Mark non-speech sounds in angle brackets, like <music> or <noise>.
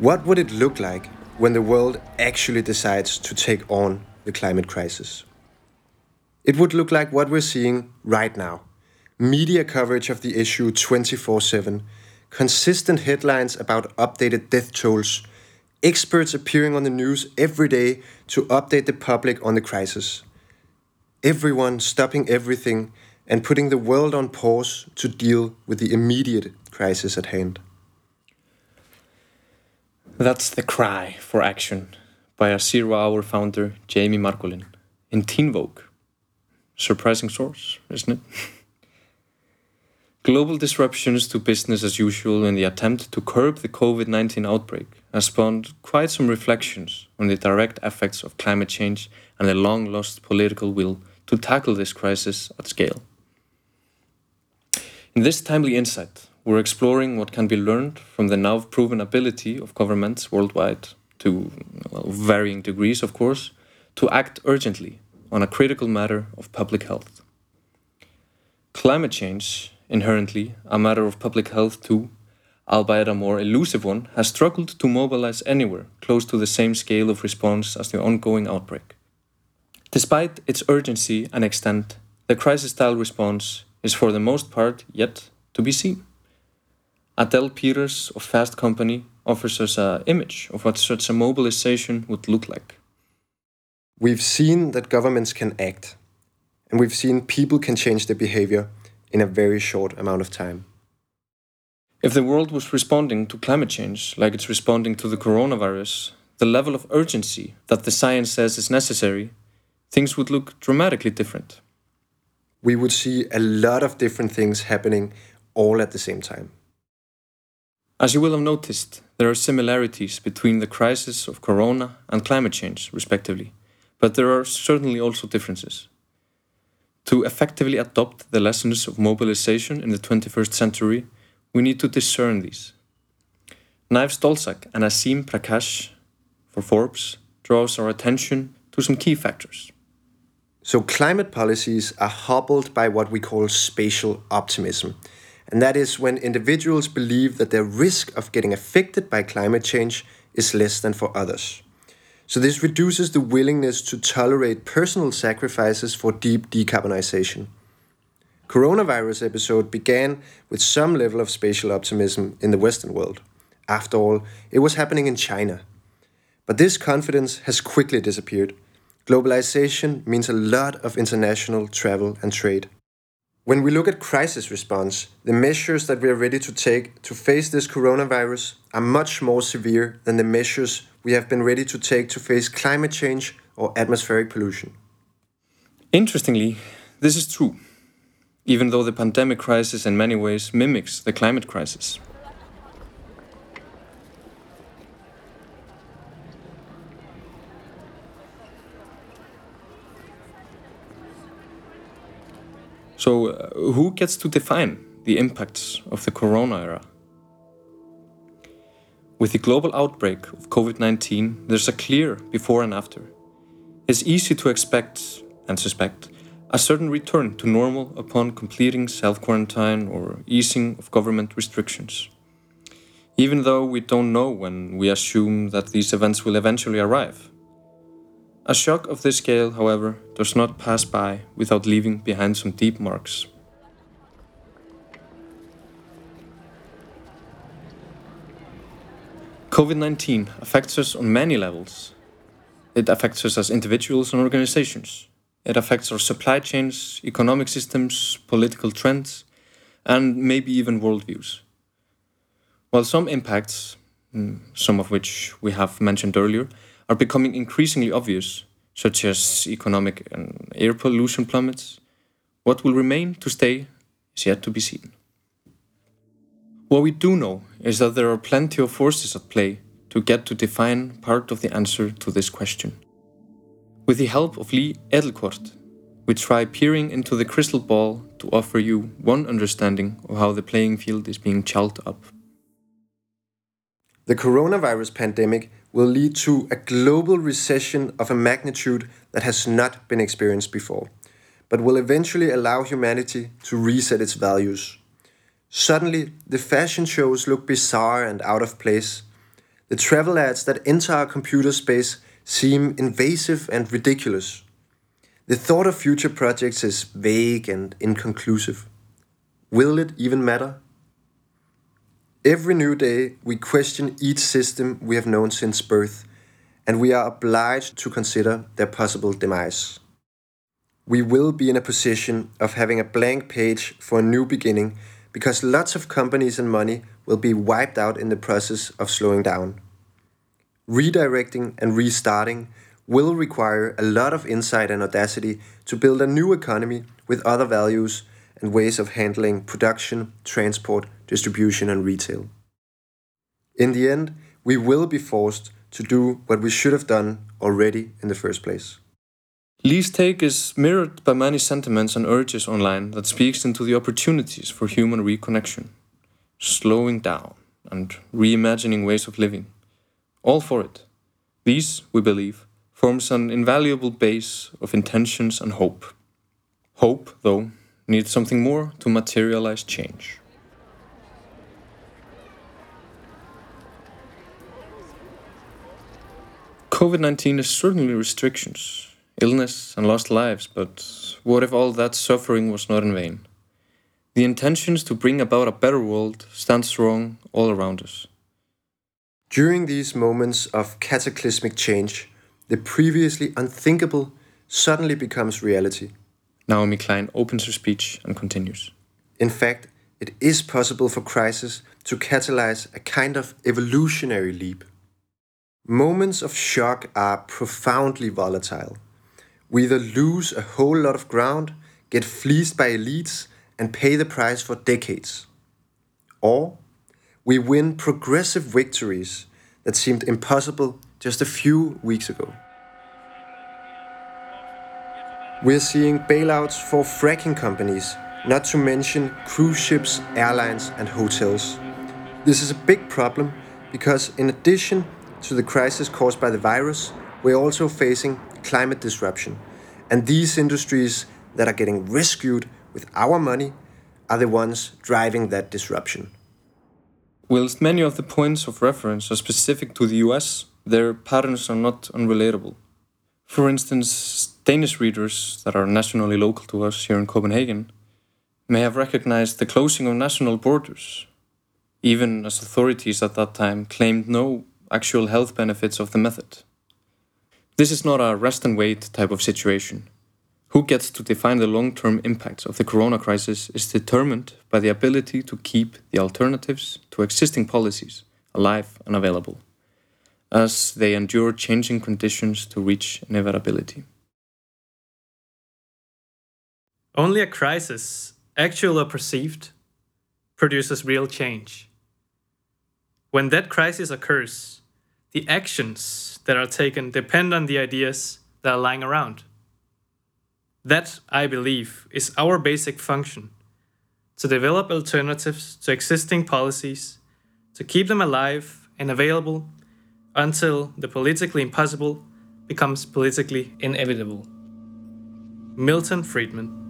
What would it look like when the world actually decides to take on the climate crisis? It would look like what we're seeing right now media coverage of the issue 24 7, consistent headlines about updated death tolls, experts appearing on the news every day to update the public on the crisis. Everyone stopping everything and putting the world on pause to deal with the immediate crisis at hand. That's the cry for action by our Zero Hour founder Jamie Margolin in Teen Vogue. Surprising source, isn't it? <laughs> Global disruptions to business as usual in the attempt to curb the COVID 19 outbreak has spawned quite some reflections on the direct effects of climate change and the long lost political will to tackle this crisis at scale. In this timely insight, we're exploring what can be learned from the now proven ability of governments worldwide, to well, varying degrees, of course, to act urgently on a critical matter of public health. Climate change, inherently a matter of public health too, albeit a more elusive one, has struggled to mobilize anywhere close to the same scale of response as the ongoing outbreak. Despite its urgency and extent, the crisis style response is for the most part yet to be seen. Adele Peters of Fast Company offers us an image of what such a mobilization would look like. We've seen that governments can act, and we've seen people can change their behavior in a very short amount of time. If the world was responding to climate change like it's responding to the coronavirus, the level of urgency that the science says is necessary, things would look dramatically different. We would see a lot of different things happening all at the same time. As you will have noticed, there are similarities between the crisis of corona and climate change, respectively, but there are certainly also differences. To effectively adopt the lessons of mobilization in the 21st century, we need to discern these. Nives Dolsak and Aseem Prakash for Forbes draws our attention to some key factors. So, climate policies are hobbled by what we call spatial optimism and that is when individuals believe that their risk of getting affected by climate change is less than for others. So, this reduces the willingness to tolerate personal sacrifices for deep decarbonization. Coronavirus episode began with some level of spatial optimism in the Western world. After all, it was happening in China. But this confidence has quickly disappeared. Globalization means a lot of international travel and trade. When we look at crisis response, the measures that we are ready to take to face this coronavirus are much more severe than the measures we have been ready to take to face climate change or atmospheric pollution. Interestingly, this is true, even though the pandemic crisis in many ways mimics the climate crisis. So, uh, who gets to define the impacts of the corona era? With the global outbreak of COVID 19, there's a clear before and after. It's easy to expect and suspect a certain return to normal upon completing self quarantine or easing of government restrictions. Even though we don't know when we assume that these events will eventually arrive. A shock of this scale, however, does not pass by without leaving behind some deep marks. COVID 19 affects us on many levels. It affects us as individuals and organizations. It affects our supply chains, economic systems, political trends, and maybe even worldviews. While some impacts, mm, some of which we have mentioned earlier, are becoming increasingly obvious, such as economic and air pollution plummets, what will remain to stay is yet to be seen. What we do know is that there are plenty of forces at play to get to define part of the answer to this question. With the help of Li Edelkoort, we try peering into the crystal ball to offer you one understanding of how the playing field is being chalked up. The coronavirus pandemic will lead to a global recession of a magnitude that has not been experienced before. but will eventually allow humanity to reset its values. Suddenly, the fashion shows look bizarre and out of place. The travel ads that enter our computer space seem invasive and ridiculous. The thought of future projects is vague and inconclusive. Will it even matter? Every new day, we question each system we have known since birth, and we are obliged to consider their possible demise. We will be in a position of having a blank page for a new beginning because lots of companies and money will be wiped out in the process of slowing down. Redirecting and restarting will require a lot of insight and audacity to build a new economy with other values and ways of handling production, transport, distribution, and retail. In the end, we will be forced to do what we should have done already in the first place. Li's take is mirrored by many sentiments and urges online that speaks into the opportunities for human reconnection, slowing down, and reimagining ways of living. All for it. These, we believe, forms an invaluable base of intentions and hope. Hope, though, needs something more to materialize change. COVID 19 is certainly restrictions, illness, and lost lives, but what if all that suffering was not in vain? The intentions to bring about a better world stand strong all around us. During these moments of cataclysmic change, the previously unthinkable suddenly becomes reality. Naomi Klein opens her speech and continues. In fact, it is possible for crisis to catalyze a kind of evolutionary leap. Moments of shock are profoundly volatile. We either lose a whole lot of ground, get fleeced by elites, and pay the price for decades. Or we win progressive victories that seemed impossible just a few weeks ago. We're seeing bailouts for fracking companies, not to mention cruise ships, airlines, and hotels. This is a big problem because, in addition to the crisis caused by the virus, we're also facing climate disruption. And these industries that are getting rescued with our money are the ones driving that disruption. Whilst many of the points of reference are specific to the US, their patterns are not unrelatable. For instance, Danish readers that are nationally local to us here in Copenhagen may have recognized the closing of national borders, even as authorities at that time claimed no actual health benefits of the method. This is not a rest and wait type of situation. Who gets to define the long term impacts of the corona crisis is determined by the ability to keep the alternatives to existing policies alive and available, as they endure changing conditions to reach inevitability. Only a crisis, actual or perceived, produces real change. When that crisis occurs, the actions that are taken depend on the ideas that are lying around. That, I believe, is our basic function to develop alternatives to existing policies, to keep them alive and available until the politically impossible becomes politically inevitable. Milton Friedman